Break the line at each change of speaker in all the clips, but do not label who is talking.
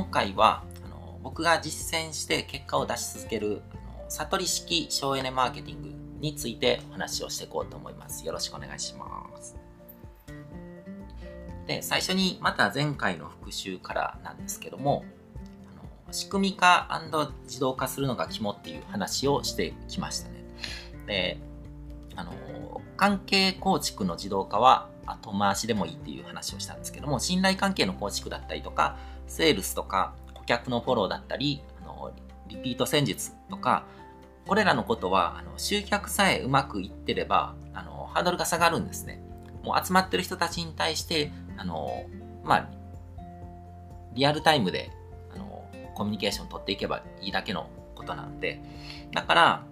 今回はあの僕が実践して結果を出し続けるあの悟り式省エネマーケティングについてお話をしていこうと思います。よろしくお願いします。で、最初にまた前回の復習からなんですけども、あの仕組み化自動化するのが肝っていう話をしてきましたね。で、あの、関係構築の自動化は後回しでもいいっていう話をしたんですけども、信頼関係の構築だったりとか、セールスとか顧客のフォローだったり、あのリピート戦術とか、これらのことは、あの集客さえうまくいってれば、あのハードルが下がるんですね。もう集まってる人たちに対して、あの、まあ、リアルタイムで、あの、コミュニケーション取っていけばいいだけのことなんで、だから、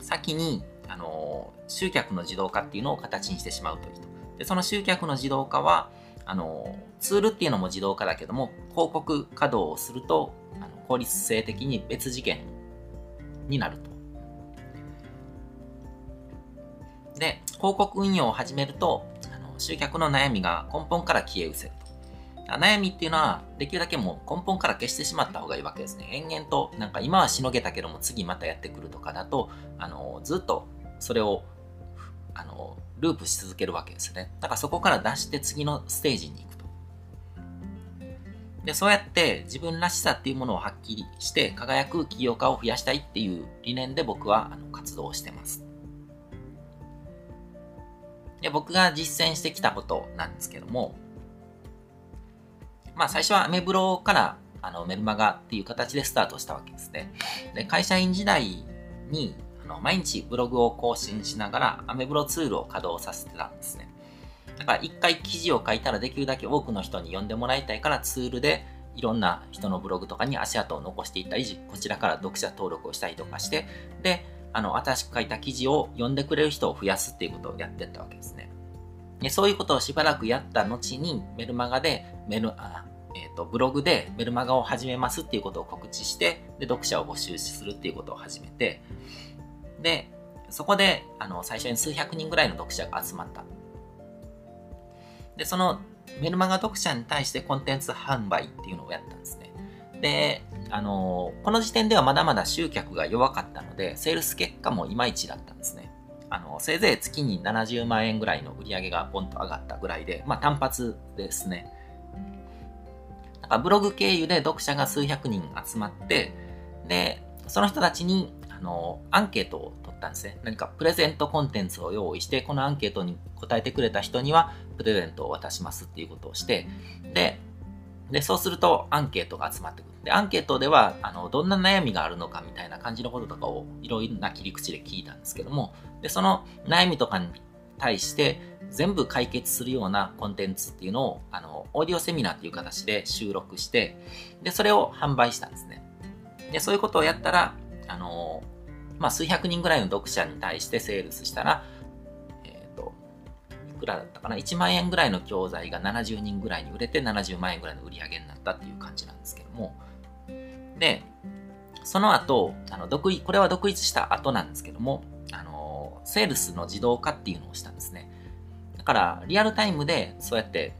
先に、あの、集客の自動化っていうのを形にしてしまうという人。で、その集客の自動化は、あの、ツールっていうのも自動化だけども、広告稼働をすると、あの効率性的に別次元になると。で、広告運用を始めると、集客の悩みが根本から消え失せると。悩みっていうのは、できるだけもう根本から消してしまった方がいいわけですね。延々と、なんか今はしのげたけども次またやってくるとかだと、あの、ずっとそれを、あの、ループし続けるわけですね。だからそこから出して次のステージに行く。で、そうやって自分らしさっていうものをはっきりして輝く起業家を増やしたいっていう理念で僕はあの活動してます。で、僕が実践してきたことなんですけども、まあ最初はアメブロからあのメルマガっていう形でスタートしたわけですね。で、会社員時代にあの毎日ブログを更新しながらアメブロツールを稼働させてたんですね。だから一回記事を書いたらできるだけ多くの人に読んでもらいたいからツールでいろんな人のブログとかに足跡を残していったり、こちらから読者登録をしたりとかして、で、あの、新しく書いた記事を読んでくれる人を増やすっていうことをやってったわけですね。でそういうことをしばらくやった後に、メルマガで、メル、あえっ、ー、と、ブログでメルマガを始めますっていうことを告知して、で、読者を募集するっていうことを始めて、で、そこで、あの、最初に数百人ぐらいの読者が集まった。で、そのメルマガ読者に対してコンテンツ販売っていうのをやったんですね。で、あのこの時点ではまだまだ集客が弱かったので、セールス結果もいまいちだったんですね。あの、せいぜい月に70万円ぐらいの売り上げがポンと上がったぐらいで、まあ単発ですね。なんかブログ経由で読者が数百人集まって、で、その人たちに、あの、アンケートをったんですね。何かプレゼントコンテンツを用意して、このアンケートに答えてくれた人には、プレゼントを渡しますっていうことをして、で、で、そうするとアンケートが集まってくる。で、アンケートでは、あの、どんな悩みがあるのかみたいな感じのこととかをいろいろな切り口で聞いたんですけども、で、その悩みとかに対して全部解決するようなコンテンツっていうのを、あの、オーディオセミナーっていう形で収録して、で、それを販売したんですね。で、そういうことをやったら、あの、まあ、数百人ぐらいの読者に対してセールスしたらえっとい、くらだったかな、1万円ぐらいの教材が70人ぐらいに売れて70万円ぐらいの売り上げになったっていう感じなんですけども、で、その後、あの独これは独立した後なんですけども、あの、セールスの自動化っていうのをしたんですね。だから、リアルタイムでそうやって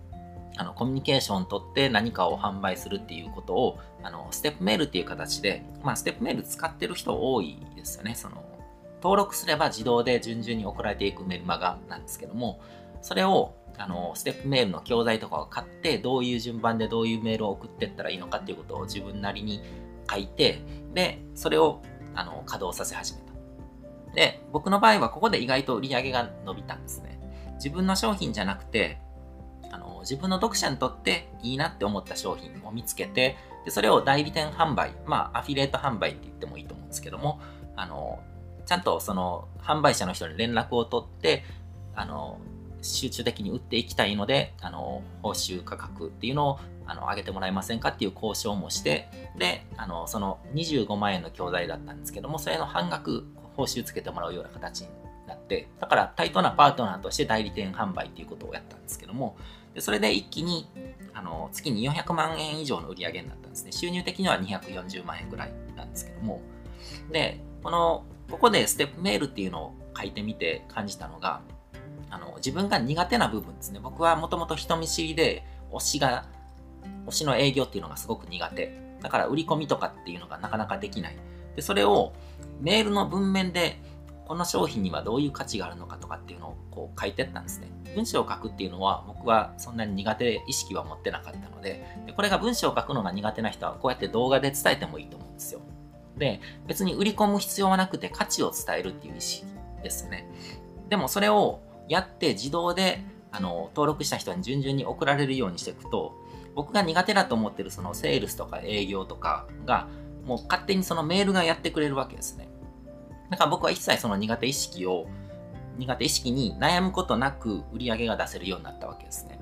あのコミュニケーションをとって何かを販売するっていうことをあのステップメールっていう形で、まあ、ステップメール使ってる人多いですよね。その登録すれば自動で順々に送られていくメルマガなんですけども、それをあのステップメールの教材とかを買ってどういう順番でどういうメールを送っていったらいいのかっていうことを自分なりに書いてでそれをあの稼働させ始めたで僕の場合はここで意外と売り上げが伸びたんですね自分の商品じゃなくてあの自分の読者にとっていいなって思った商品を見つけてでそれを代理店販売まあアフィリエイト販売って言ってもいいと思うんですけどもあのちゃんとその販売者の人に連絡を取ってあの集中的に売っていきたいので、あの、報酬価格っていうのを、あの、上げてもらえませんかっていう交渉もして、で、あの、その25万円の教材だったんですけども、それの半額報酬つけてもらうような形になって、だから対等なパートナーとして代理店販売っていうことをやったんですけども、でそれで一気に、あの、月に400万円以上の売り上げになったんですね。収入的には240万円ぐらいなんですけども、で、この、ここでステップメールっていうのを書いてみて感じたのが、あの自分が苦手な部分ですね。僕はもともと人見知りで推しが推しの営業っていうのがすごく苦手。だから売り込みとかっていうのがなかなかできない。で、それをメールの文面でこの商品にはどういう価値があるのかとかっていうのをこう書いてったんですね。文章を書くっていうのは僕はそんなに苦手意識は持ってなかったので、でこれが文章を書くのが苦手な人はこうやって動画で伝えてもいいと思うんですよ。で、別に売り込む必要はなくて価値を伝えるっていう意識ですね。でもそれをやって自動であの登録した人に順々に送られるようにしていくと、僕が苦手だと思ってるそのセールスとか営業とかがもう勝手にそのメールがやってくれるわけですね。だから僕は一切その苦手意識を、苦手意識に悩むことなく売り上げが出せるようになったわけですね。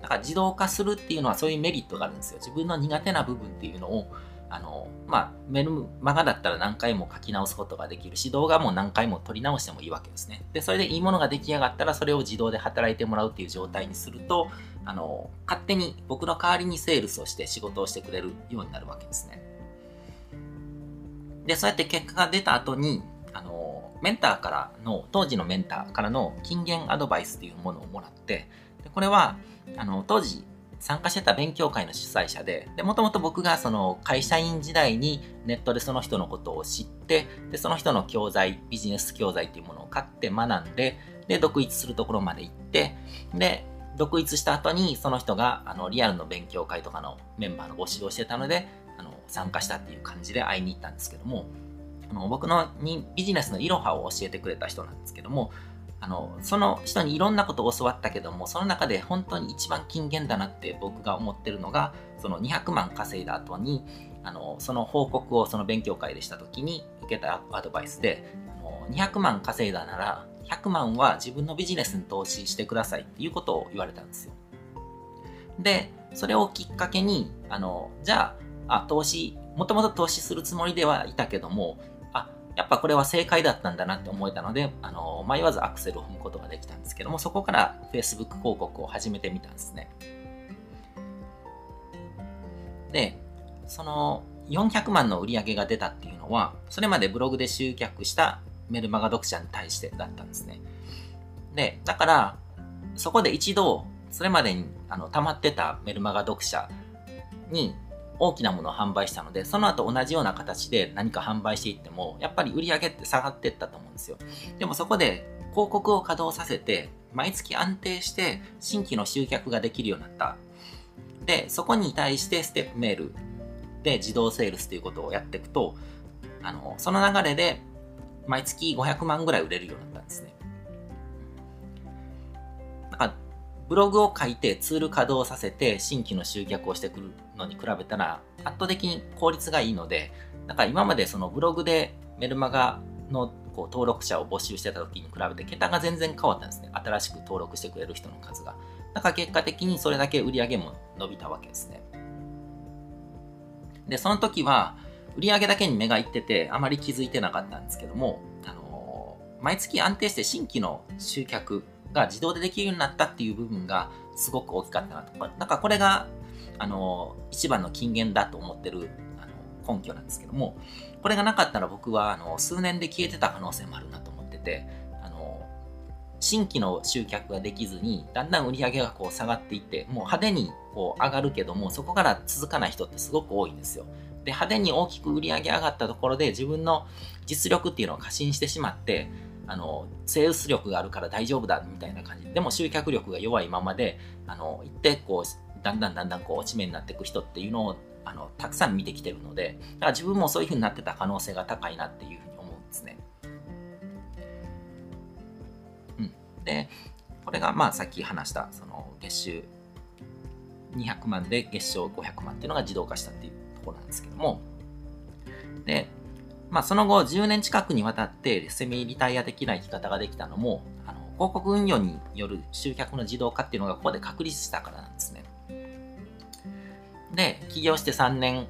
だから自動化するっていうのはそういうメリットがあるんですよ。自分の苦手な部分っていうのを、あの、まあ、メルマガだったら何回も書き直すことができるし、動画も何回も撮り直してもいいわけですね。で、それでいいものが出来上がったら、それを自動で働いてもらうっていう状態にすると、あの、勝手に僕の代わりにセールスをして仕事をしてくれるようになるわけですね。で、そうやって結果が出た後に、あの、メンターからの、当時のメンターからの金言アドバイスっていうものをもらって、でこれは、あの、当時参加してた勉強会の主催者で、で、もともと僕がその会社員時代にネットでその人のことを知って、で、その人の教材、ビジネス教材っていうものを買って学んで、で、独立するところまで行って、で、独立した後にその人があのリアルの勉強会とかのメンバーの募集をしてたので、あの参加したっていう感じで会いに行ったんですけども、あの僕のにビジネスのいろはを教えてくれた人なんですけども、あのその人にいろんなことを教わったけどもその中で本当に一番金言だなって僕が思ってるのがその200万稼いだ後にあのその報告をその勉強会でした時に受けたアドバイスであの200万稼いだなら100万は自分のビジネスに投資してくださいっていうことを言われたんですよ。でそれをきっかけにあのじゃああ投資もともと投資するつもりではいたけどもやっぱこれは正解だったんだなって思えたので、あの、迷わずアクセルを踏むことができたんですけども、そこから Facebook 広告を始めてみたんですね。で、その400万の売り上げが出たっていうのは、それまでブログで集客したメルマガ読者に対してだったんですね。で、だから、そこで一度、それまでにあの溜まってたメルマガ読者に大きなものを販売したので、その後同じような形で何か販売していっても、やっぱり売り上げって下がっていったと思うんですよ。でもそこで広告を稼働させて、毎月安定して新規の集客ができるようになった。で、そこに対してステップメールで自動セールスということをやっていくと、あの、その流れで毎月500万ぐらい売れるようになったんですね。ブログを書いてツール稼働させて新規の集客をしてくるのに比べたら圧倒的に効率がいいので、だから今までそのブログでメルマガのこう登録者を募集してた時に比べて桁が全然変わったんですね。新しく登録してくれる人の数が。だから結果的にそれだけ売り上げも伸びたわけですね。で、その時は売り上げだけに目がいっててあまり気づいてなかったんですけども、あの、毎月安定して新規の集客が自動でできるようになったっていう部分がすごく大きかったなとか、なんかこれが、あの、一番の金言だと思ってるあの根拠なんですけども、これがなかったら僕はあの数年で消えてた可能性もあるなと思ってて、あの、新規の集客ができずに、だんだん売り上げがこう下がっていって、もう派手にこう上がるけども、そこから続かない人ってすごく多いんですよ。で、派手に大きく売り上げ上がったところで自分の実力っていうのを過信してしまって、あの、セールス力があるから大丈夫だみたいな感じでも集客力が弱いままで、あの、一定こう、だんだんだんだんこう落ち目になっていく人っていうのを、あの、たくさん見てきてるので、だから自分もそういう風になってた可能性が高いなっていうふうに思うんですね。うん。で、これがまあさっき話した、その月収200万で月賞500万っていうのが自動化したっていうところなんですけども、で、まあ、その後10年近くにわたってセミリタイアできない生き方ができたのも、あの広告運用による集客の自動化っていうのがここで確立したからなんですね。で、起業して3年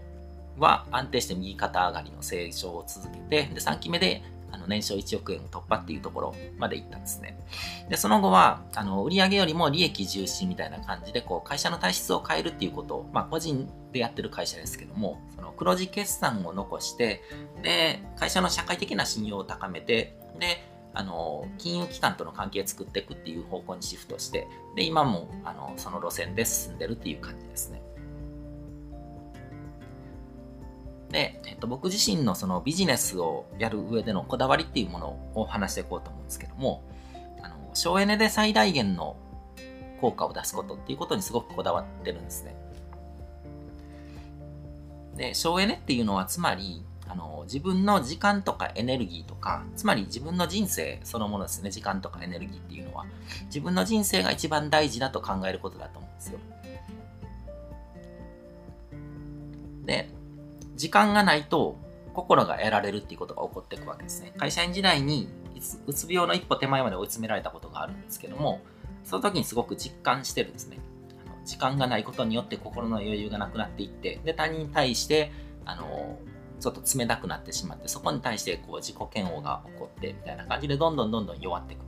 は安定して右肩上がりの成長を続けて、で3期目であの年商1億円を突破っていうところまで行ったんですね。で、その後は、あの、売上よりも利益重視みたいな感じで、こう、会社の体質を変えるっていうことを、まあ、個人でやってる会社ですけども、その黒字決算を残して、で、会社の社会的な信用を高めて、で、あの、金融機関との関係を作っていくっていう方向にシフトして、で、今も、あの、その路線で進んでるっていう感じですね。で、えっと、僕自身のそのビジネスをやる上でのこだわりっていうものを話していこうと思うんですけども、あの省エネで最大限の効果を出すことっていうことにすごくこだわってるんですね。で、省エネっていうのはつまり、あの自分の時間とかエネルギーとか、つまり自分の人生そのものですね、時間とかエネルギーっていうのは、自分の人生が一番大事だと考えることだと思うんですよ。で、時間がないと心が得られるっていうことが起こっていくわけですね。会社員時代にうつ病の一歩手前まで追い詰められたことがあるんですけども、その時にすごく実感してるんですね。あの時間がないことによって心の余裕がなくなっていって、で、他人に対して、あの、ちょっと冷たくなってしまって、そこに対してこう自己嫌悪が起こって、みたいな感じでどんどんどんどん弱っていく。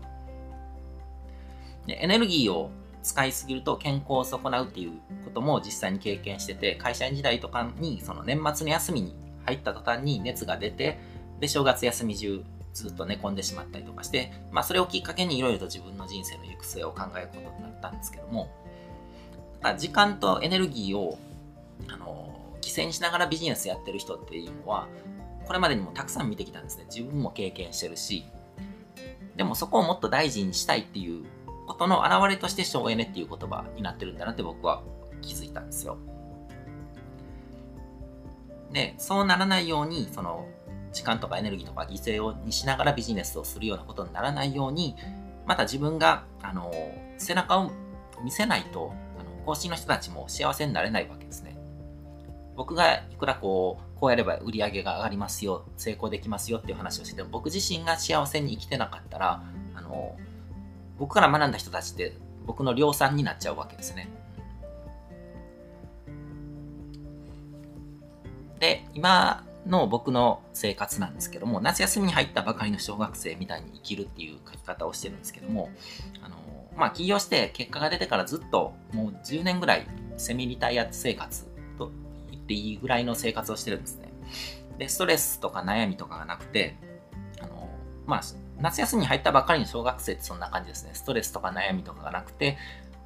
で、エネルギーを使いすぎると健康を損なうっていうことも実際に経験してて、会社員時代とかにその年末の休みに入った途端に熱が出て、で、正月休み中ずっと寝込んでしまったりとかして、まあそれをきっかけにいろいろと自分の人生の行く末を考えることになったんですけども、時間とエネルギーを、あの、犠牲にしながらビジネスやってる人っていうのは、これまでにもたくさん見てきたんですね。自分も経験してるし、でもそこをもっと大事にしたいっていうことの表れとして省エネっていう言葉になってるんだなって僕は気づいたんですよ。で、そうならないように、その、時間とかエネルギーとか犠牲をにしながらビジネスをするようなことにならないように、また自分が、あの、背中を見せないと、あの、更新の人たちも幸せになれないわけですね。僕がいくらこう、こうやれば売り上げが上がりますよ、成功できますよっていう話をしてても、僕自身が幸せに生きてなかったら、あの、僕から学んだ人たちって僕の量産になっちゃうわけですね。で、今の僕の生活なんですけども、夏休みに入ったばかりの小学生みたいに生きるっていう書き方をしてるんですけども、あの、まあ、起業して結果が出てからずっともう10年ぐらいセミリタイア生活と言っていいぐらいの生活をしてるんですね。で、ストレスとか悩みとかがなくて、あの、まあ、夏休みに入ったばかりの小学生ってそんな感じですね。ストレスとか悩みとかがなくて、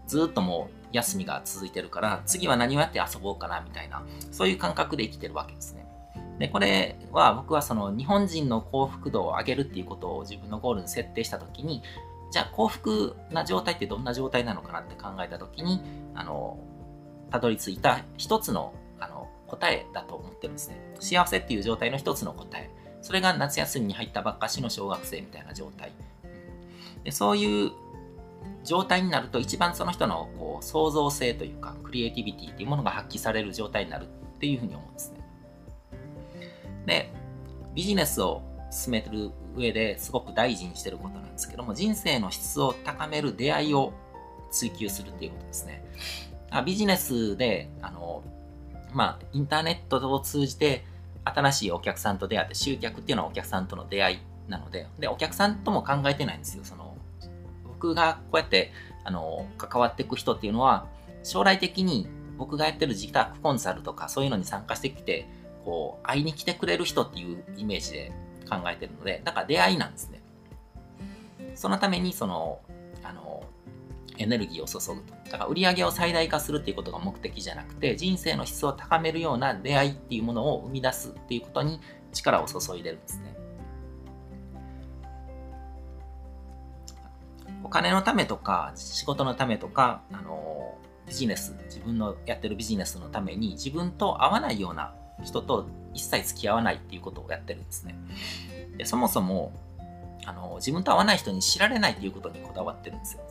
ずっともう休みが続いてるから、次は何をやって遊ぼうかなみたいな、そういう感覚で生きてるわけですね。で、これは僕はその日本人の幸福度を上げるっていうことを自分のゴールに設定したときに、じゃあ幸福な状態ってどんな状態なのかなって考えたときに、あの、たどり着いた一つのあの答えだと思ってるんですね。幸せっていう状態の一つの答え。それが夏休みに入ったばっかしの小学生みたいな状態。でそういう状態になると一番その人のこう創造性というかクリエイティビティっていうものが発揮される状態になるっていうふうに思うんですね。で、ビジネスを進めてる上ですごく大事にしてることなんですけども、人生の質を高める出会いを追求するっていうことですね。ビジネスで、あの、まあ、インターネットを通じて新しいお客さんと出会って集客っていうのはお客さんとの出会いなので、で、お客さんとも考えてないんですよ。その、僕がこうやって、あの、関わっていく人っていうのは、将来的に僕がやってる自宅コンサルとかそういうのに参加してきて、こう、会いに来てくれる人っていうイメージで考えてるので、だから出会いなんですね。そのために、その、あの、エネルギーを注ぐと。だから売り上げを最大化するっていうことが目的じゃなくて、人生の質を高めるような出会いっていうものを生み出すっていうことに力を注いでるんですね。お金のためとか、仕事のためとか、あの、ビジネス、自分のやってるビジネスのために自分と合わないような人と一切付き合わないっていうことをやってるんですね。でそもそもあの自分と合わない人に知られないっていうことにこだわってるんですよ。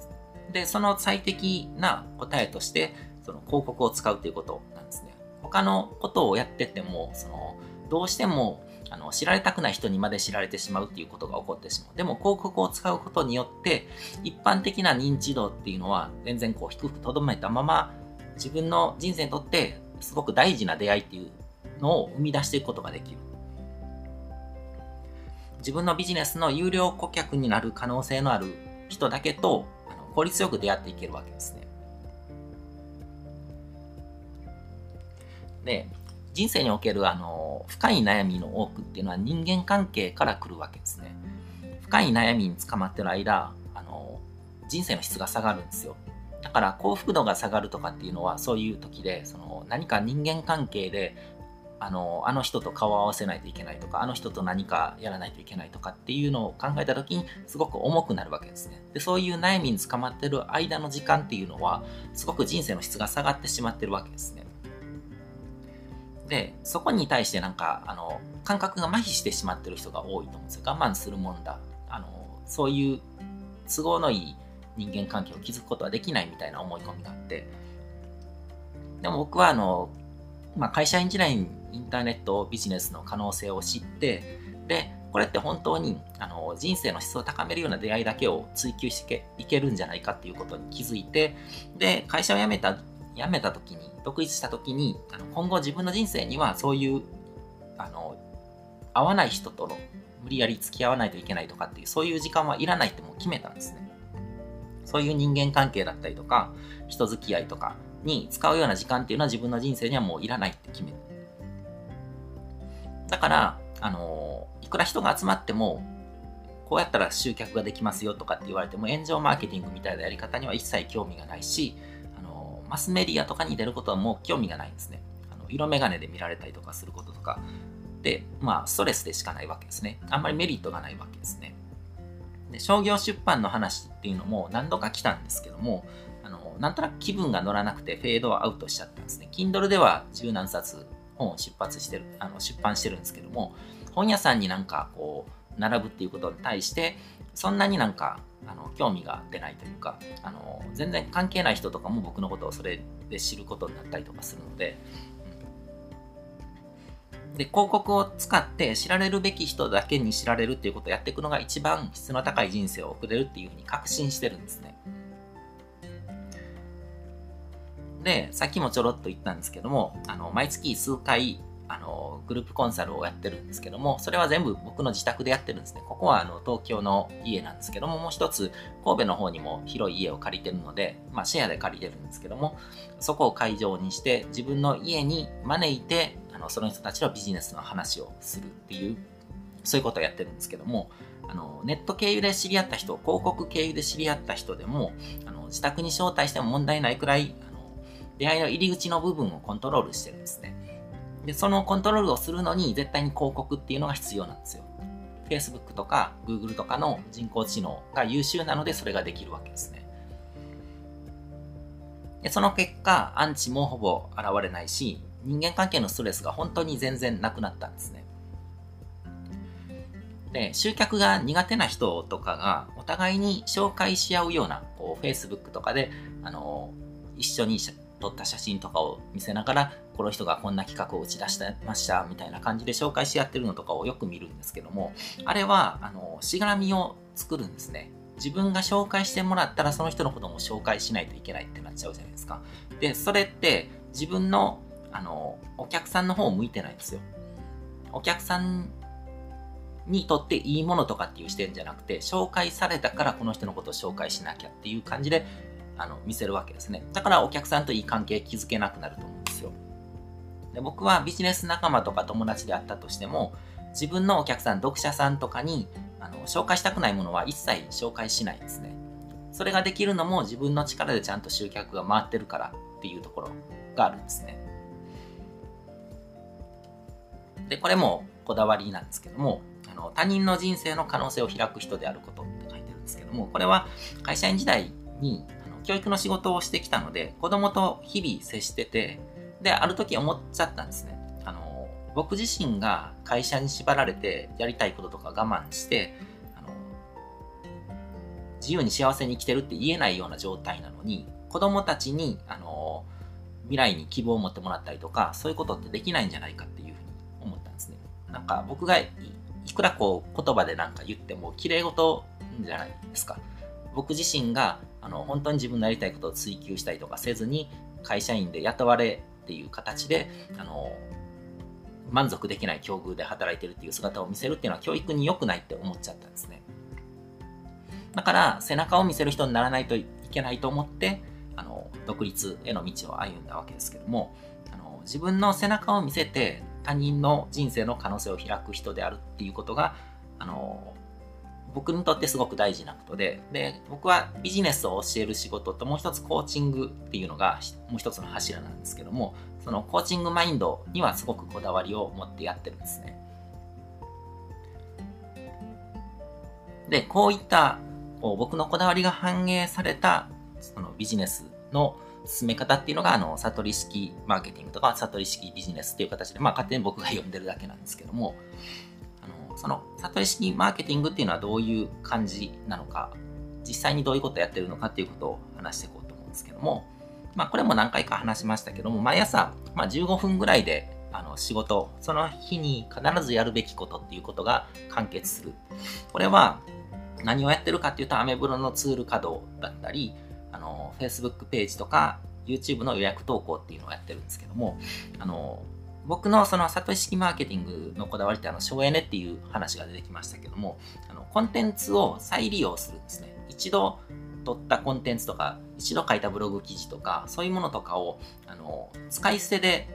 で、その最適な答えとして、その広告を使うということなんですね。他のことをやってても、その、どうしても、あの、知られたくない人にまで知られてしまうっていうことが起こってしまう。でも、広告を使うことによって、一般的な認知度っていうのは、全然こう、低くとどめたまま、自分の人生にとって、すごく大事な出会いっていうのを生み出していくことができる。自分のビジネスの有料顧客になる可能性のある人だけと効率よく出会っていけるわけですね。で、人生におけるあの深い悩みの多くっていうのは人間関係から来るわけですね。深い悩みに捕まってる間、あの人生の質が下がるんですよ。だから幸福度が下がるとかっていうのはそういう時でその何か人間関係であのあの人と顔を合わせないといけないとかあの人と何かやらないといけないとかっていうのを考えた時にすごく重くなるわけですね。でそういう悩みに捕まってる間の時間っていうのはすごく人生の質が下がってしまってるわけですね。でそこに対してなんかあの感覚が麻痺してしまってる人が多いと思うんですよ。我慢するもんだ。あのそういう都合のいい人間関係を築くことはできないみたいな思い込みがあって。でも僕はあのまあ、会社員時代にインターネットビジネスの可能性を知ってでこれって本当にあの人生の質を高めるような出会いだけを追求していけるんじゃないかっていうことに気づいてで会社を辞めた辞めた時に独立した時にあの今後自分の人生にはそういうあの合わない人との無理やり付き合わないといけないとかっていうそういう時間はいらないってもう決めたんですね。そういう人間関係だったりとか人付き合いとかに使うような時間っていうのは自分の人生にはもういらないって決める。だから、あのいくら人が集まっても、こうやったら集客ができますよとかって言われても、炎上マーケティングみたいなやり方には一切興味がないし、あのマスメディアとかに出ることはもう興味がないんですね。あの色眼鏡で見られたりとかすることとか、で、まあ、ストレスでしかないわけですね。あんまりメリットがないわけですね。で商業出版の話っていうのも何度か来たんですけども、なんとなく気分が乗らなくてフェードアウトしちゃったんですね。Kindle では十何冊本を出発してる、あの出版してるんですけども、本屋さんになんかこう、並ぶっていうことに対して、そんなになんか、あの、興味が出ないというか、あの、全然関係ない人とかも僕のことをそれで知ることになったりとかするので、で、広告を使って知られるべき人だけに知られるっていうことをやっていくのが一番質の高い人生を送れるっていうふうに確信してるんですね。で、さっきもちょろっと言ったんですけども、あの、毎月数回、あの、グループコンサルをやってるんですけども、それは全部僕の自宅でやってるんですね。ここはあの東京の家なんですけども、もう一つ神戸の方にも広い家を借りてるので、まあシェアで借りてるんですけども、そこを会場にして自分の家に招いて、あの、その人たちのビジネスの話をするっていう、そういうことをやってるんですけども、あの、ネット経由で知り合った人、広告経由で知り合った人でも、あの、自宅に招待しても問題ないくらい、出会いの入り口の部分をコントロールしてるんですね。で、そのコントロールをするのに絶対に広告っていうのが必要なんですよ。Facebook とか Google とかの人工知能が優秀なのでそれができるわけですね。でその結果、アンチもほぼ現れないし、人間関係のストレスが本当に全然なくなったんですね。で、集客が苦手な人とかがお互いに紹介し合うような、こう、Facebook とかで、あの、一緒に撮った写真とかを見せながら、この人がこんな企画を打ち出してましたみたいな感じで紹介し合ってるのとかをよく見るんですけども、あれは、あの、しがらみを作るんですね。自分が紹介してもらったらその人のことも紹介しないといけないってなっちゃうじゃないですか。で、それって自分の、あの、お客さんの方を向いてないんですよ。お客さんにとっていいものとかっていう視点じゃなくて、紹介されたからこの人のことを紹介しなきゃっていう感じであの見せるわけですね。だからお客さんといい関係築けなくなると思うんですよ。で僕はビジネス仲間とか友達であったとしても、自分のお客さん、読者さんとかにあの紹介したくないものは一切紹介しないですね。それができるのも自分の力でちゃんと集客が回ってるからっていうところがあるんですね。で、これもこだわりなんですけども、あの他人の人生の可能性を開く人であることって書いてるんですけども、これは会社員時代に教育の仕事をしてきたので、子供と日々接してて、で、ある時思っちゃったんですね。あの、僕自身が会社に縛られてやりたいこととか我慢して、あの、自由に幸せに生きてるって言えないような状態なのに、子供たちに、あの、未来に希望を持ってもらったりとか、そういうことってできないんじゃないかっていうふうに思ったんですね。なんか僕がいくらこう言葉でなんか言っても綺麗事じゃないですか。僕自身があの本当に自分のやりたいことを追求したりとかせずに会社員で雇われっていう形であの満足できない境遇で働いてるっていう姿を見せるっていうのは教育に良くないって思っちゃったんですね。だから背中を見せる人にならないといけないと思ってあの独立への道を歩んだわけですけどもあの自分の背中を見せて他人の人生の可能性を開く人であるっていうことがあの僕にとってすごく大事なことで、で、僕はビジネスを教える仕事ともう一つコーチングっていうのがもう一つの柱なんですけども、そのコーチングマインドにはすごくこだわりを持ってやってるんですね。で、こういったこう僕のこだわりが反映されたそのビジネスの進め方っていうのが、あの、悟り式マーケティングとか、悟り式ビジネスっていう形で、まあ、勝手に僕が読んでるだけなんですけども、その、悟り式マーケティングっていうのはどういう感じなのか、実際にどういうことをやってるのかっていうことを話していこうと思うんですけども、まあ、これも何回か話しましたけども、毎朝、まあ、15分ぐらいで、あの、仕事、その日に必ずやるべきことっていうことが完結する。これは、何をやってるかっていうと、アメブロのツール稼働だったり、あの、Facebook ページとか、YouTube の予約投稿っていうのをやってるんですけども、あの、僕のその里式マーケティングのこだわりってあの省エネっていう話が出てきましたけどもあのコンテンツを再利用するんですね一度撮ったコンテンツとか一度書いたブログ記事とかそういうものとかをあの使い捨てで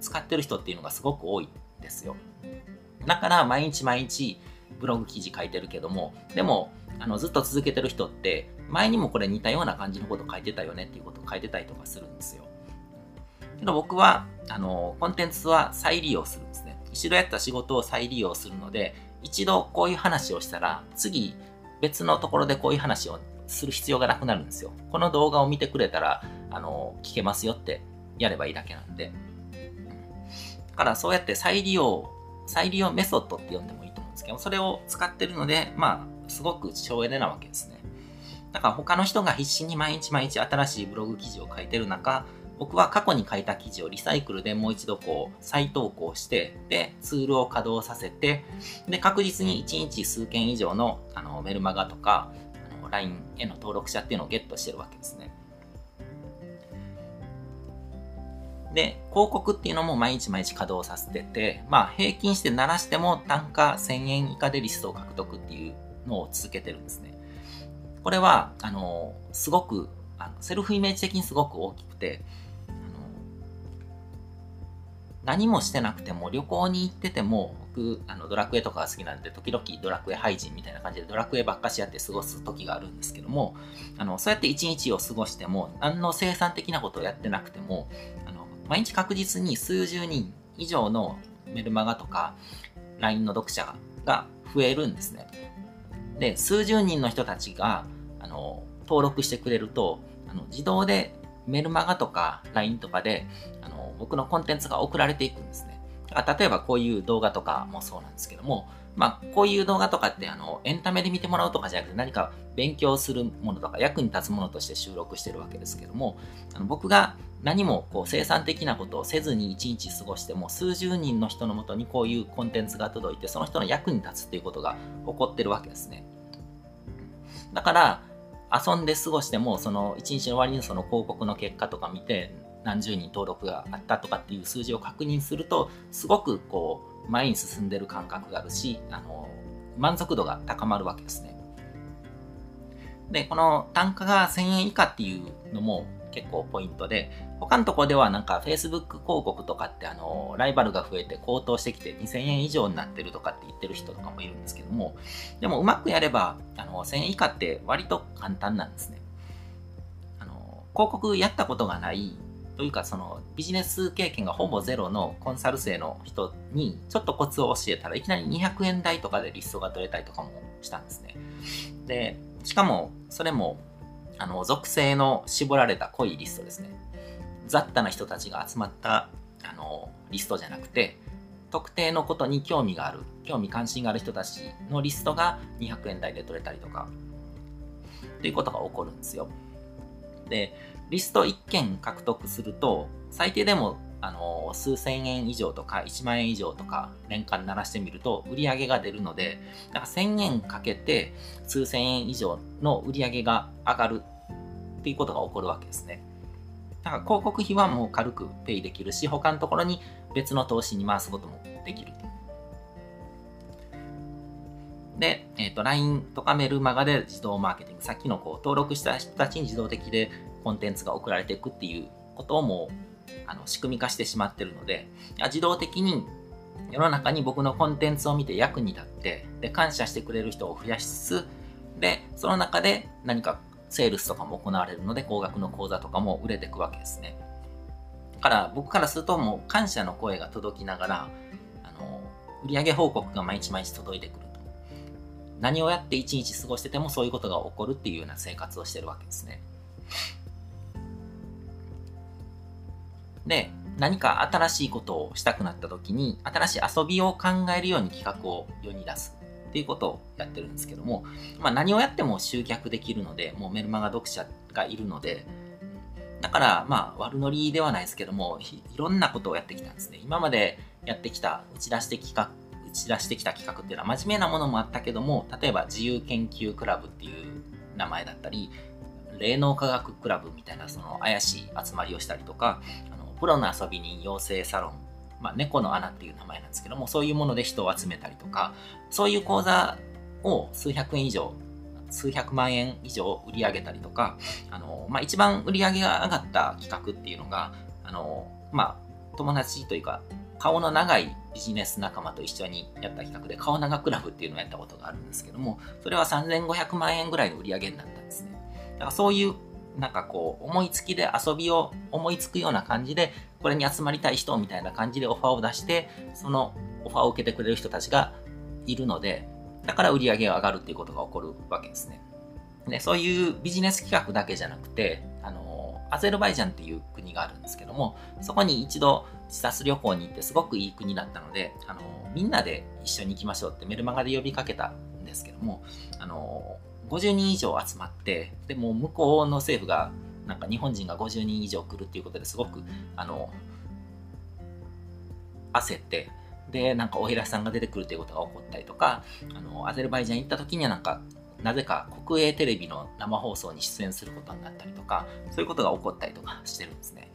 使ってる人っていうのがすごく多いんですよだから毎日毎日ブログ記事書いてるけどもでもあのずっと続けてる人って前にもこれ似たような感じのこと書いてたよねっていうことを書いてたりとかするんですよ。けど僕はあのコンテンツは再利用するんですね。一度やった仕事を再利用するので一度こういう話をしたら次別のところでこういう話をする必要がなくなるんですよ。この動画を見てくれたらあの聞けますよってやればいいだけなんで。だからそうやって再利用再利用メソッドって呼んでもいいと思うんですけど、それを使ってるので、まあ、すごく省エネなわけですね。だから他の人が必死に毎日毎日新しいブログ記事を書いてる中、僕は過去に書いた記事をリサイクルでもう一度こう再投稿して、で、ツールを稼働させて、で、確実に1日数件以上のあのメルマガとか、LINE への登録者っていうのをゲットしてるわけですね。で、広告っていうのも毎日毎日稼働させてて、まあ平均して鳴らしても単価1000円以下でリストを獲得っていうのを続けてるんですね。これは、あの、すごく、あのセルフイメージ的にすごく大きくて、何もしてなくても旅行に行ってても、僕、あのドラクエとかが好きなんで、時々ドラクエ廃人みたいな感じでドラクエばっかしやって過ごす時があるんですけども、あの、そうやって一日を過ごしても、何の生産的なことをやってなくても、あの、毎日確実に数十人以上のメルマガとか LINE の読者が増えるんですね。で、数十人の人たちがあの登録してくれるとあの自動でメルマガとか LINE とかで僕のコンテンツが送られていくんですね。例えばこういう動画とかもそうなんですけども、まあ、こういう動画とかってあのエンタメで見てもらうとかじゃなくて何か勉強するものとか役に立つものとして収録してるわけですけどもあの僕が何もこう生産的なことをせずに一日過ごしても数十人の人のもとにこういうコンテンツが届いてその人の役に立つっていうことが起こってるわけですねだから遊んで過ごしてもその一日の終わりにその広告の結果とか見て何十人登録があったとかっていう数字を確認するとすごくこう前に進んでる感覚があるしあの満足度が高まるわけですねでこの単価が1000円以下っていうのも結構ポイントで、他のところではなんか Facebook 広告とかってあの、ライバルが増えて高騰してきて2000円以上になってるとかって言ってる人とかもいるんですけども、でもうまくやれば、あの、1000円以下って割と簡単なんですね。あの、広告やったことがないというかそのビジネス経験がほぼゼロのコンサル生の人にちょっとコツを教えたらいきなり200円台とかでリストが取れたりとかもしたんですね。で、しかもそれもあの、属性の絞られた濃いリストですね。雑多な人たちが集まった、あの、リストじゃなくて、特定のことに興味がある、興味関心がある人たちのリストが200円台で取れたりとか、ということが起こるんですよ。で、リスト1件獲得すると、最低でもあの数千円以上とか1万円以上とか年間鳴らしてみると売り上げが出るので、だから1000円かけて数千円以上の売り上げが上がるっていうことが起こるわけですね。だから広告費はもう軽くペイできるし、他のところに別の投資に回すこともできる。で、えっ、ー、と、LINE とかメルマガで自動マーケティング、さっきのこう登録した人たちに自動的でコンテンツが送られていくっていうことをもうあの仕組み化してしまってるので、自動的に世の中に僕のコンテンツを見て役に立って、で、感謝してくれる人を増やしつつ、で、その中で何かセールスとかも行われるので、高額の講座とかも売れていくわけですね。だから僕からするともう感謝の声が届きながら、あの、売上報告が毎日毎日届いてくると。何をやって一日過ごしててもそういうことが起こるっていうような生活をしてるわけですね。で、何か新しいことをしたくなった時に、新しい遊びを考えるように企画を世に出すっていうことをやってるんですけども、まあ何をやっても集客できるので、もうメルマガ読者がいるので、だから、まあ、悪ノリではないですけどもい、ろんなことをやってきたんですね。今までやってきた、打ち出して企画、打ち出してきた企画っていうのは真面目なものもあったけども、例えば自由研究クラブっていう名前だったり、霊能科学クラブみたいなその怪しい集まりをしたりとか、プロの遊び人養成サロン、まあ、猫の穴っていう名前なんですけども、そういうもので人を集めたりとか、そういう講座を数百円以上数百万円以上売り上げたりとか、あの、まあ、一番売り上げが上がった企画っていうのが、あの、まあ、友達というか、顔の長いビジネス仲間と一緒にやった企画で、顔長クラブっていうのをやったことがあるんですけども、それは3500万円ぐらいの売り上げになったんですね。だからそういう、なんかこう、思いつきで遊びを思いつくような感じで、これに集まりたい人みたいな感じでオファーを出して、そのオファーを受けてくれる人たちがいるので、だから売り上げが上がるっていうことが起こるわけですね。でそういうビジネス企画だけじゃなくて、あの、アゼルバイジャンっていう国があるんですけども、そこに一度視察旅行に行ってすごくいい国だったので、あの、みんなで一緒に行きましょうってメルマガで呼びかけたんですけども、あの、50人以上集まって、でも向こうの政府がなんか日本人が50人以上来るっていうことですごく、あの、焦って、で、なんかお平さんが出てくるということが起こったりとか、あの、アゼルバイジャン行った時にはなんか、なぜか国営テレビの生放送に出演することになったりとか、そういうことが起こったりとかしてるんですね。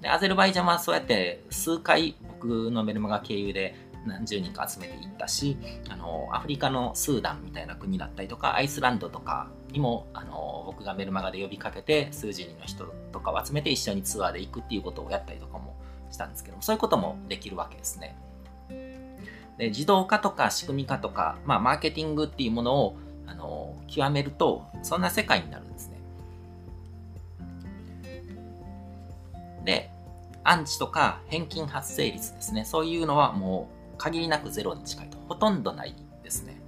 で、アゼルバイジャンはそうやって数回僕のメルマガ経由で何十人か集めていったし、あの、アフリカのスーダンみたいな国だったりとか、アイスランドとかにも、あの、僕がメルマガで呼びかけて、数十人の人とかを集めて一緒にツアーで行くっていうことをやったりとかもしたんですけども、そういうこともできるわけですね。で自動化とか仕組み化とか、まあ、マーケティングっていうものをあの極めるとそんな世界になるんですね。でアンチとか返金発生率ですねそういうのはもう限りなくゼロに近いとほとんどないですね。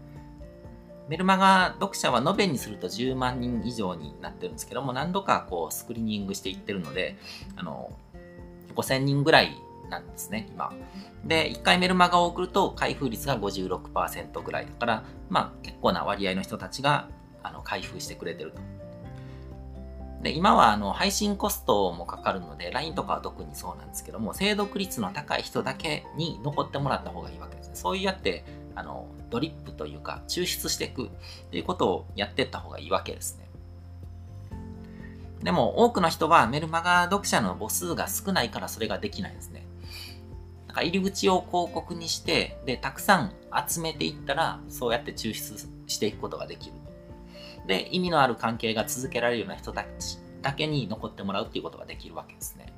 メルマガ読者は延べにすると10万人以上になってるんですけども何度かこうスクリーニングしていってるのであの5000人ぐらいなんですね、今。で、1回メルマガを送ると開封率が56%ぐらいだから、まあ結構な割合の人たちがあの開封してくれてると。で、今はあの配信コストもかかるので、LINE とかは特にそうなんですけども、精読率の高い人だけに残ってもらった方がいいわけですね。そうやって、あの、ドリップというか、抽出していくということをやっていった方がいいわけですね。でも、多くの人はメルマガ読者の母数が少ないからそれができないですね。なんか入り口を広告にして、で、たくさん集めていったら、そうやって抽出していくことができる。で、意味のある関係が続けられるような人たちだけに残ってもらうっていうことができるわけですね。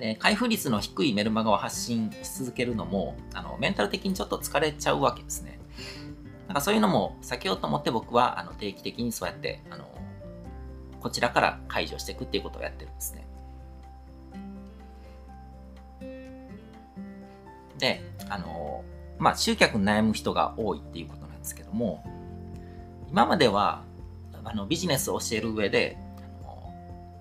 で、開封率の低いメルマガを発信し続けるのも、あの、メンタル的にちょっと疲れちゃうわけですね。なんかそういうのも避けようと思って僕は、あの、定期的にそうやって、あの、こちらから解除していくっていうことをやってるんですね。で、あの、まあ、集客に悩む人が多いっていうことなんですけども、今までは、あの、ビジネスを教える上で、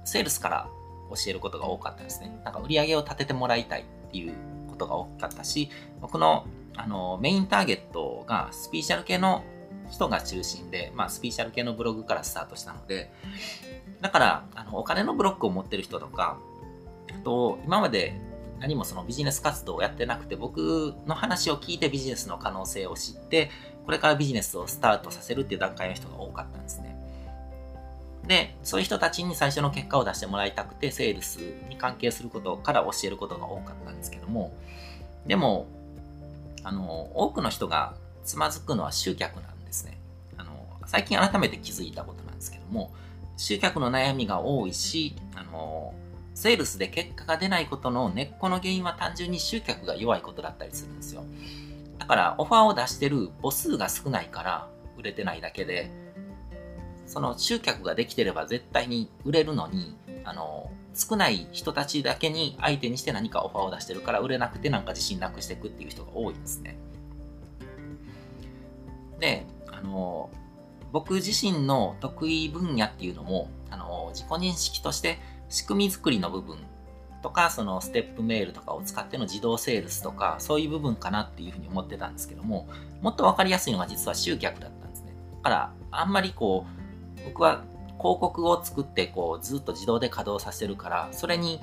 セールスから教えることが多かったですね。なんか売り上げを立ててもらいたいっていうことが多かったし、僕のあのメインターゲットがスピーシャル系の人が中心で、まあ、スピーシャル系のブログからスタートしたので、だから、あのお金のブロックを持ってる人とか、あと、今まで何もそのビジネス活動をやってなくて、僕の話を聞いてビジネスの可能性を知って、これからビジネスをスタートさせるっていう段階の人が多かったんですね。で、そういう人たちに最初の結果を出してもらいたくて、セールスに関係することから教えることが多かったんですけども、でも、あの、多くの人がつまずくのは集客なんですね。あの、最近改めて気づいたことなんですけども、集客の悩みが多いし、あの、セールスで結果が出ないことの根っこの原因は単純に集客が弱いことだったりするんですよ。だからオファーを出してる母数が少ないから売れてないだけで、その集客ができてれば絶対に売れるのに、あの、少ない人たちだけに相手にして何かオファーを出してるから売れなくてなんか自信なくしていくっていう人が多いんですね。で、あの、僕自身の得意分野っていうのも、あの、自己認識として仕組み作りの部分とか、そのステップメールとかを使っての自動セールスとか、そういう部分かなっていうふうに思ってたんですけども、もっとわかりやすいのが実は集客だったんですね。だから、あんまりこう、僕は広告を作ってこうずっと自動で稼働させるから、それに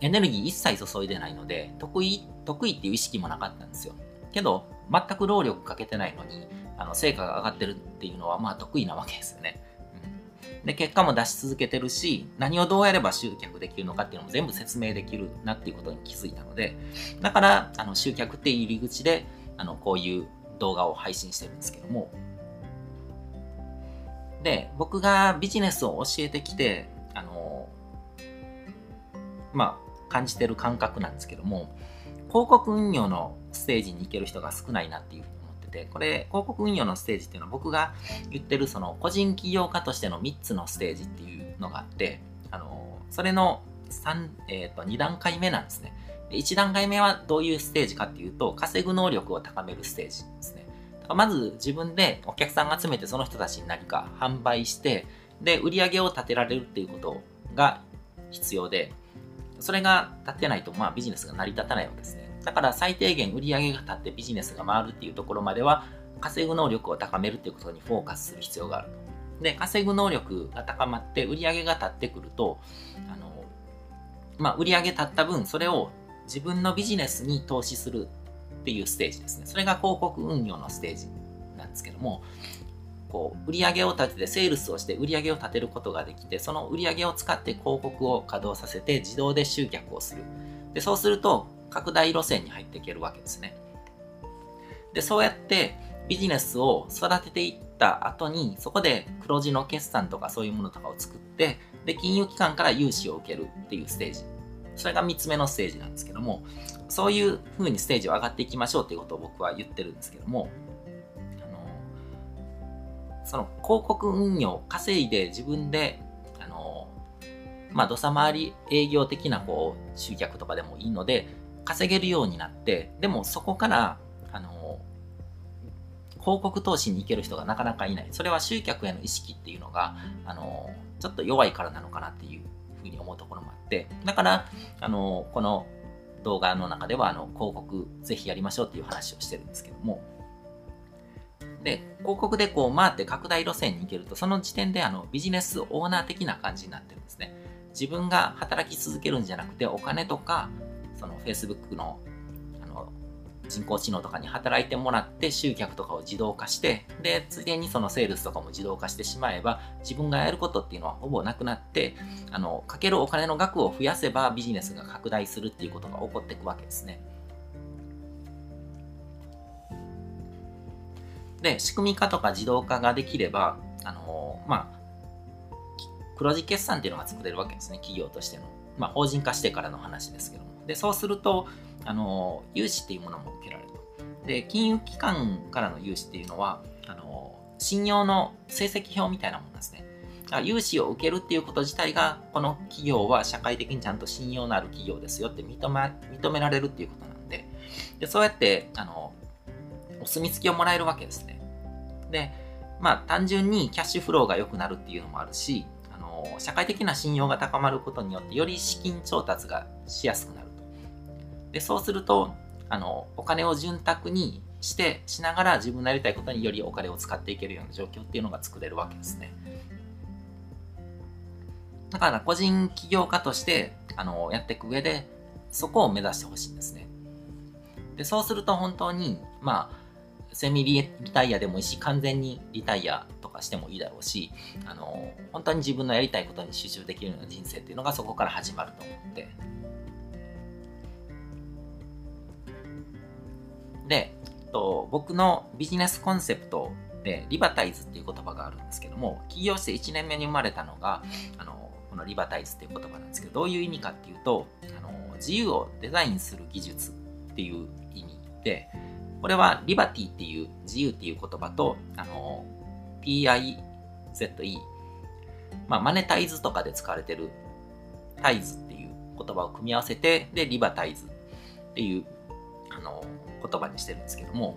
エネルギー一切注いでないので、得意、得意っていう意識もなかったんですよ。けど、全く労力かけてないのに、あの成果が上がってるっていうのはまあ得意なわけですよね。で、結果も出し続けてるし、何をどうやれば集客できるのかっていうのも全部説明できるなっていうことに気づいたので、だから、あの、集客って入り口で、あの、こういう動画を配信してるんですけども、で、僕がビジネスを教えてきて、あの、まあ、感じてる感覚なんですけども、広告運用のステージに行ける人が少ないなっていうて、これ、広告運用のステージっていうのは僕が言ってるその個人起業家としての3つのステージっていうのがあって、あの、それの3、えっ、ー、と、2段階目なんですね。1段階目はどういうステージかっていうと、稼ぐ能力を高めるステージですね。だからまず自分でお客さんが集めてその人たちに何か販売して、で、売り上げを立てられるっていうことが必要で、それが立てないと、まあビジネスが成り立たないわけですね。だから最低限売り上げが立ってビジネスが回るっていうところまでは稼ぐ能力を高めるっていうことにフォーカスする必要があると。で、稼ぐ能力が高まって売り上げが立ってくると、あの、まあ、売り上げ立った分、それを自分のビジネスに投資するっていうステージですね。それが広告運用のステージなんですけども、こう、売り上げを立てて、セールスをして売り上げを立てることができて、その売り上げを使って広告を稼働させて自動で集客をする。で、そうすると、拡大路線に入っていけるわけですね。で、そうやってビジネスを育てていった後に、そこで黒字の決算とかそういうものとかを作って、で、金融機関から融資を受けるっていうステージ。それが3つ目のステージなんですけども、そういう風にステージを上がっていきましょうっていうことを僕は言ってるんですけども、あの、その広告運用、稼いで自分で、あの、まあ、土佐回り営業的なこう集客とかでもいいので、稼げるようになって、でもそこから、あの、広告投資に行ける人がなかなかいない。それは集客への意識っていうのが、あの、ちょっと弱いからなのかなっていうふうに思うところもあって、だから、あの、この動画の中では、あの、広告ぜひやりましょうっていう話をしてるんですけども、で、広告でこう回って拡大路線に行けると、その時点であのビジネスオーナー的な感じになってるんですね。自分が働き続けるんじゃなくて、お金とかその Facebook のあの人工知能とかに働いてもらって集客とかを自動化して、で、ついでにそのセールスとかも自動化してしまえば、自分がやることっていうのはほぼなくなって、あの、かけるお金の額を増やせばビジネスが拡大するっていうことが起こっていくわけですね。で、仕組み化とか自動化ができれば、あの、まあ、黒字決算っていうのが作れるわけですね、企業としての。まあ、法人化してからの話ですけど。で、そうすると、あの、融資っていうものも受けられると。で、金融機関からの融資っていうのは、あの、信用の成績表みたいなものですね。融資を受けるっていうこと自体が、この企業は社会的にちゃんと信用のある企業ですよって認め認められるっていうことなんで、でそうやって、あの、お墨付きをもらえるわけですね。で、まあ単純にキャッシュフローが良くなるっていうのもあるし、あの、社会的な信用が高まることによって、より資金調達がしやすくなる。で、そうすると、あの、お金を潤沢にして、しながら自分のやりたいことによりお金を使っていけるような状況っていうのが作れるわけですね。だから個人起業家として、あの、やっていく上で、そこを目指してほしいんですね。で、そうすると本当に、まあ、セミリタイアでもいいし、完全にリタイアとかしてもいいだろうし、あの、本当に自分のやりたいことに集中できるような人生っていうのがそこから始まると思って、で、と僕のビジネスコンセプトでリバタイズっていう言葉があるんですけども、起業して1年目に生まれたのが、あの、このリバタイズっていう言葉なんですけど、どういう意味かっていうと、あの自由をデザインする技術っていう意味で、これはリバティっていう自由っていう言葉と、あの、PIZE、まあ、マネタイズとかで使われてるタイズっていう言葉を組み合わせて、で、リバタイズっていう、あの、言葉にしてるんですけども、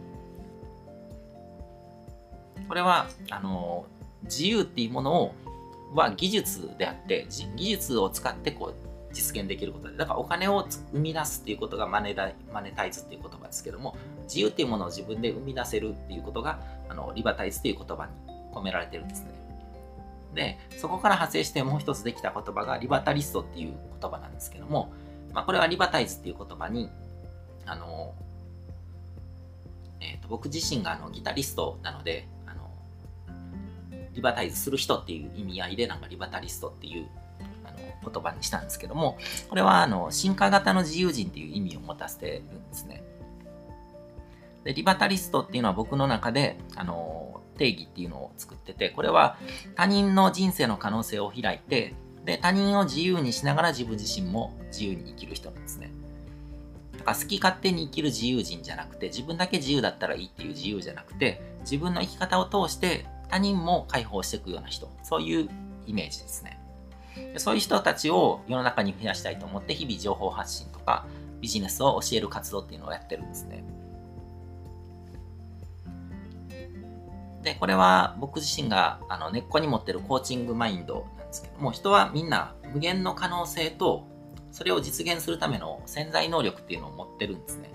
これは、あの、自由っていうものをは技術であって技術を使ってこう実現できることでだからお金を生み出すっていうことがマネダマネタイズっていう言葉ですけども自由っていうものを自分で生み出せるっていうことがあのリバタイズっていう言葉に込められてるんですね。でそこから派生してもう一つできた言葉がリバタリストっていう言葉なんですけども、まあ、これはリバタイズっていう言葉にあの、えーと、僕自身があのギタリストなのであのリバタイズする人っていう意味合いでなんかリバタリストっていうあの言葉にしたんですけどもこれはあの進化型の自由人っていう意味を持たせてるんですね。でリバタリストっていうのは僕の中であの定義っていうのを作っててこれは他人の人生の可能性を開いてで他人を自由にしながら自分自身も自由に生きる人なんですね。か好き勝手に生きる自由人じゃなくて自分だけ自由だったらいいっていう自由じゃなくて自分の生き方を通して他人も解放していくような人、そういうイメージですね。そういう人たちを世の中に増やしたいと思って日々情報発信とかビジネスを教える活動っていうのをやってるんですね。で、これは僕自身があの根っこに持ってるコーチングマインドなんですけども、人はみんな無限の可能性とそれを実現するための潜在能力っていうのを持ってるんですね。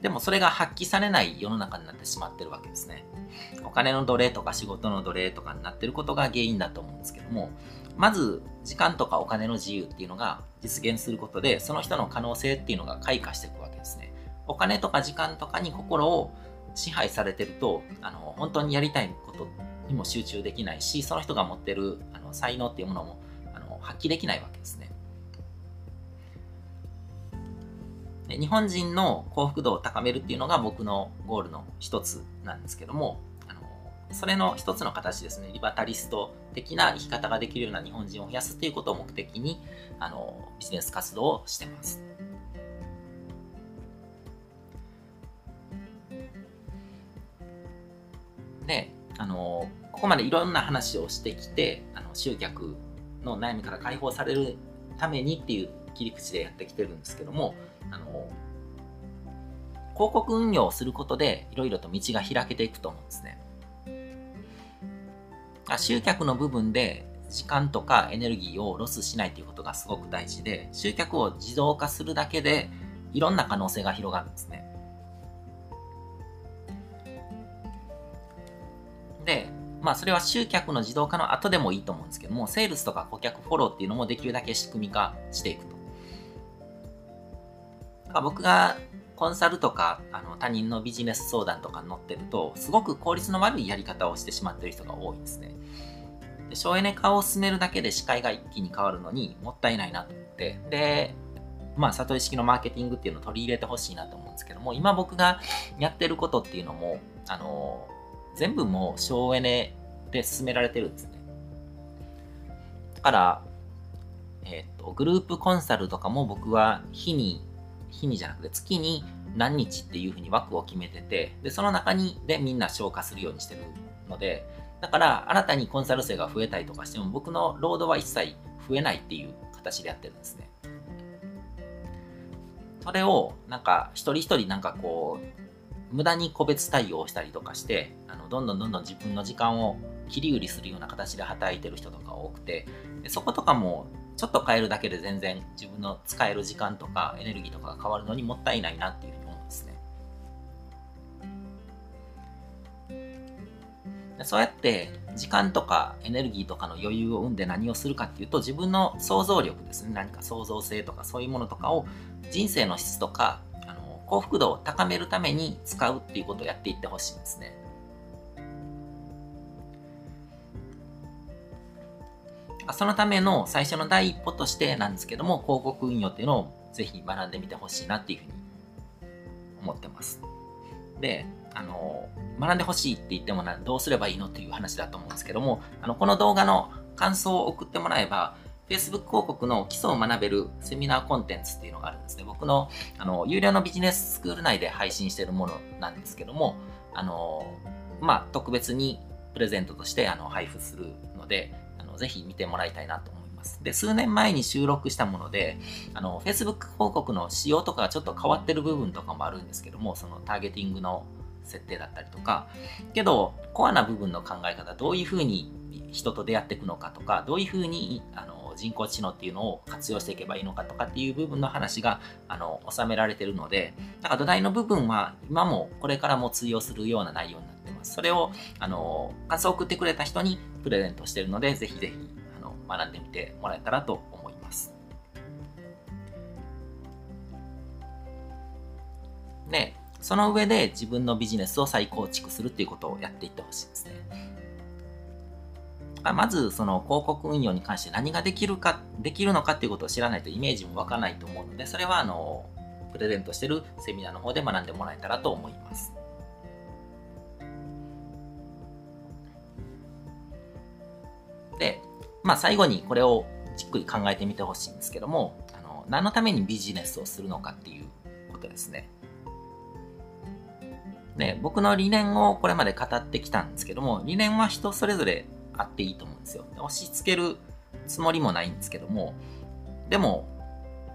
でもそれが発揮されない世の中になってしまってるわけですね。お金の奴隷とか仕事の奴隷とかになってることが原因だと思うんですけども、まず時間とかお金の自由っていうのが実現することで、その人の可能性っていうのが開花していくわけですね。お金とか時間とかに心を支配されてると、あの、本当にやりたいことにも集中できないし、その人が持ってる才能っていうものもあの発揮できないわけですね。日本人の幸福度を高めるっていうのが僕のゴールの一つなんですけども、あのそれの一つの形ですね、リバタリスト的な生き方ができるような日本人を増やすということを目的にあのビジネス活動をしてます。で、あのここまでいろんな話をしてきて、集客の悩みから解放されるためにっていう切り口でやってきてるんですけども、あの、広告運用をすることで、いろいろと道が開けていくと思うんですね。集客の部分で時間とかエネルギーをロスしないということがすごく大事で、集客を自動化するだけで、いろんな可能性が広がるんですね。まあそれは集客の自動化の後でもいいと思うんですけども、セールスとか顧客フォローっていうのもできるだけ仕組み化していくと。ま、僕がコンサルとかあの他人のビジネス相談とかに載ってると、すごく効率の悪いやり方をしてしまってる人が多いですね。で省エネ化を進めるだけで視界が一気に変わるのにもったいないなって、で、まあ、悟り式のマーケティングっていうのを取り入れてほしいなと思うんですけども、今僕がやってることっていうのも、あの、全部もう省エネで進められてるんですね。だから、えっ、と、グループコンサルとかも僕は日に日にじゃなくて月に何日っていうふうに枠を決めてて、で、その中にでみんな消化するようにしてるので、だから新たにコンサル生が増えたりとかしても僕のロードは一切増えないっていう形でやってるんですね。それをなんか一人一人なんかこう無駄に個別対応したりとかしてあのどんどんどんどん自分の時間を切り売りするような形で働いてる人とか多くてそことかもちょっと変えるだけで全然自分の使える時間とかエネルギーとかが変わるのにもったいないなっていうふうに思うんですね。そうやって時間とかエネルギーとかの余裕を生んで何をするかっていうと自分の想像力ですね何か創造性とかそういうものとかを人生の質とか幸福度を高めるために使うっていうことをやっていってほしいんですね。そのための最初の第一歩としてなんですけども、広告運用っていうのをぜひ学んでみてほしいなっていうふうに思ってます。で、あの、学んでほしいって言ってもどうすればいいのっていう話だと思うんですけども、あの、この動画の感想を送ってもらえば、Facebook 広告の基礎を学べるセミナーコンテンツっていうのがあるんですね。僕の、あの、有料のビジネススクール内で配信してるものなんですけども、あの、まあ、特別にプレゼントとしてあの配布するので、あのぜひ見てもらいたいなと思います。で、数年前に収録したもので、あの、Facebook 広告の仕様とかがちょっと変わってる部分とかもあるんですけども、そのターゲティングの設定だったりとか、けど、コアな部分の考え方、どういうふうに人と出会っていくのかとか、どういうふうにあの人工知能っていうのを活用していけばいいのかとかっていう部分の話があの収められてるので、なんか土台の部分は今もこれからも通用するような内容になってます。それをあの感想を送ってくれた人にプレゼントしてるので、ぜひぜひあの学んでみてもらえたらと思います。で、その上で自分のビジネスを再構築するっていうことをやっていってほしいですね。まず、その広告運用に関して何ができるか、できるのかっていうことを知らないとイメージもわかないと思うので、それは、あの、プレゼントしてるセミナーの方で学んでもらえたらと思います。で、まあ最後にこれをじっくり考えてみてほしいんですけども、あの、何のためにビジネスをするのかっていうことですね。で、僕の理念をこれまで語ってきたんですけども、理念は人それぞれあっていいと思うんですよ。押し付けるつもりもないんですけども、でも、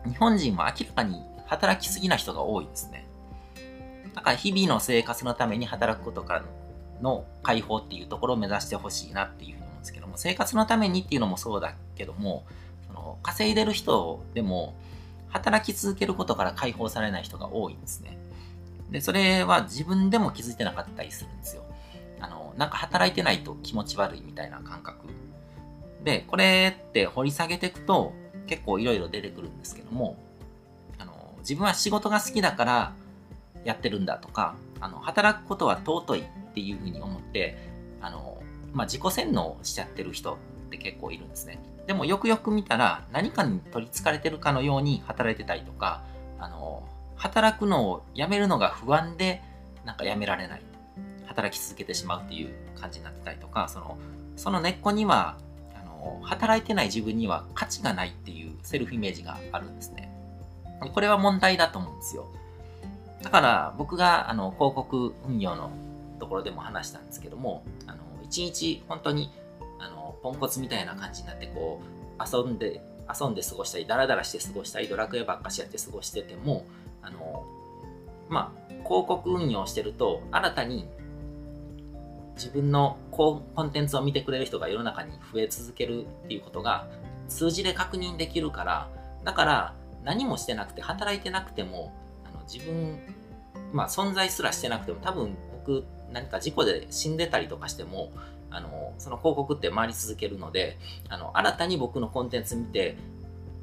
日本人は明らかに働きすぎな人が多いですね。だから日々の生活のために働くことからの解放っていうところを目指してほしいなっていうふうに思うんですけども、生活のためにっていうのもそうだけども、その稼いでる人でも働き続けることから解放されない人が多いんですね。で、それは自分でも気づいてなかったりするんですよ。あの、なんか働いてないと気持ち悪いみたいな感覚。で、これって掘り下げていくと結構いろいろ出てくるんですけども、あの、自分は仕事が好きだからやってるんだとか、あの、働くことは尊いっていうふうに思って、あの、まあ、自己洗脳しちゃってる人って結構いるんですね。でもよくよく見たら何かに取り憑かれてるかのように働いてたりとか、あの、働くのをやめるのが不安で、なんかやめられない。働き続けてしまうっていう感じになってたりとか、その、その根っこには、あの、働いてない自分には価値がないっていうセルフイメージがあるんですね。これは問題だと思うんですよ。だから僕があの広告運用のところでも話したんですけども、あの、一日本当にあのポンコツみたいな感じになってこう遊んで遊んで過ごしたりダラダラして過ごしたりドラクエばっかしやって過ごしててもあの、まあ、広告運用してると、新たに自分のコンテンツを見てくれる人が世の中に増え続けるっていうことが数字で確認できるから、だから何もしてなくて、働いてなくても、あの自分、まあ存在すらしてなくても、多分僕何か事故で死んでたりとかしても、あの、その広告って回り続けるので、あの、新たに僕のコンテンツ見て、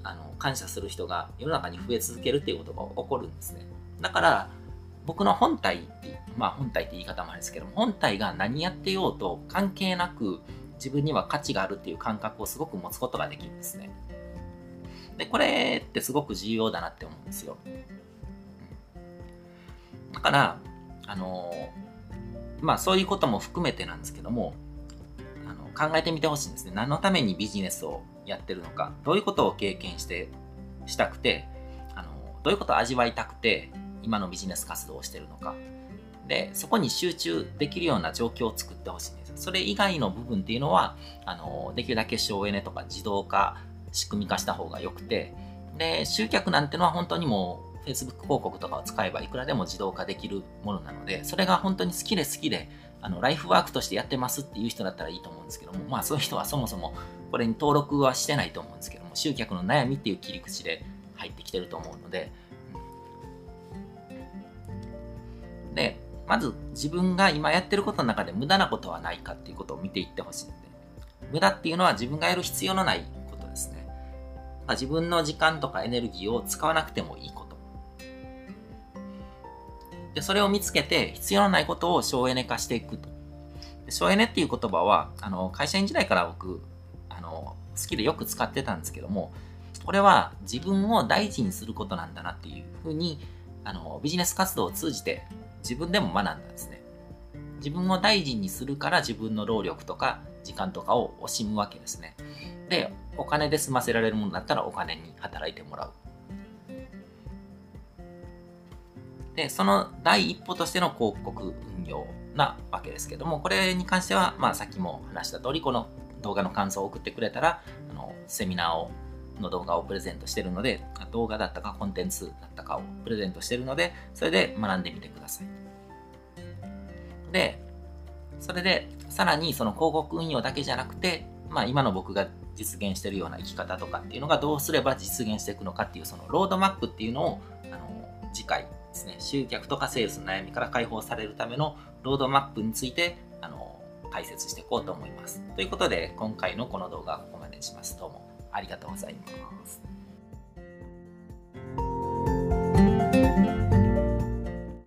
あの感謝する人が世の中に増え続けるっていうことが起こるんですね。だから僕の本体ってまあ本体って言い方もあるんですけども本体が何やってようと関係なく自分には価値があるっていう感覚をすごく持つことができるんですね。で、これってすごく重要だなって思うんですよ。だから、あのまあそういうことも含めてなんですけども、あの考えてみてほしいんですね。何のためにビジネスをやってるのか、どういうことを経験して、したくて、あの、どういうことを味わいたくて、今のビジネス活動をしてるのか。で、そこに集中できるような状況を作ってほしいんです。それ以外の部分っていうのは、あの、できるだけ省エネとか自動化、仕組み化した方が良くて、で、集客なんてのは本当にもう Facebook 広告とかを使えばいくらでも自動化できるものなので、それが本当に好きで好きで、あの、ライフワークとしてやってますっていう人だったらいいと思うんですけども、まあそういう人はそもそもこれに登録はしてないと思うんですけども、集客の悩みっていう切り口で入ってきてると思うので、で、まず自分が今やってることの中で無駄なことはないかっていうことを見ていってほしいので、無駄っていうのは自分がやる必要のないことですね。自分の時間とかエネルギーを使わなくてもいいこと。で、それを見つけて必要のないことを省エネ化していくと。省エネっていう言葉は、あの、会社員時代から僕、あの好きでよく使ってたんですけども、これは自分を大事にすることなんだなっていうふうに、あの、ビジネス活動を通じて自分でも学んだんですね。自分を大事にするから自分の労力とか時間とかを惜しむわけですね。で、お金で済ませられるものだったらお金に働いてもらう。で、その第一歩としての広告運用なわけですけども、これに関しては、まあさっきも話した通り、この動画の感想を送ってくれたら、あのセミナーをの動画をプレゼントしてるので、動画だったかコンテンツだったかをプレゼントしてるので、それで学んでみてください。で、それで、さらにその広告運用だけじゃなくて、まあ今の僕が実現してるような生き方とかっていうのがどうすれば実現していくのかっていうそのロードマップっていうのを、あの、次回ですね、集客とかセールスの悩みから解放されるためのロードマップについて、あの、解説していこうと思います。ということで、今回のこの動画はここまでにします。どうもありがとうございます。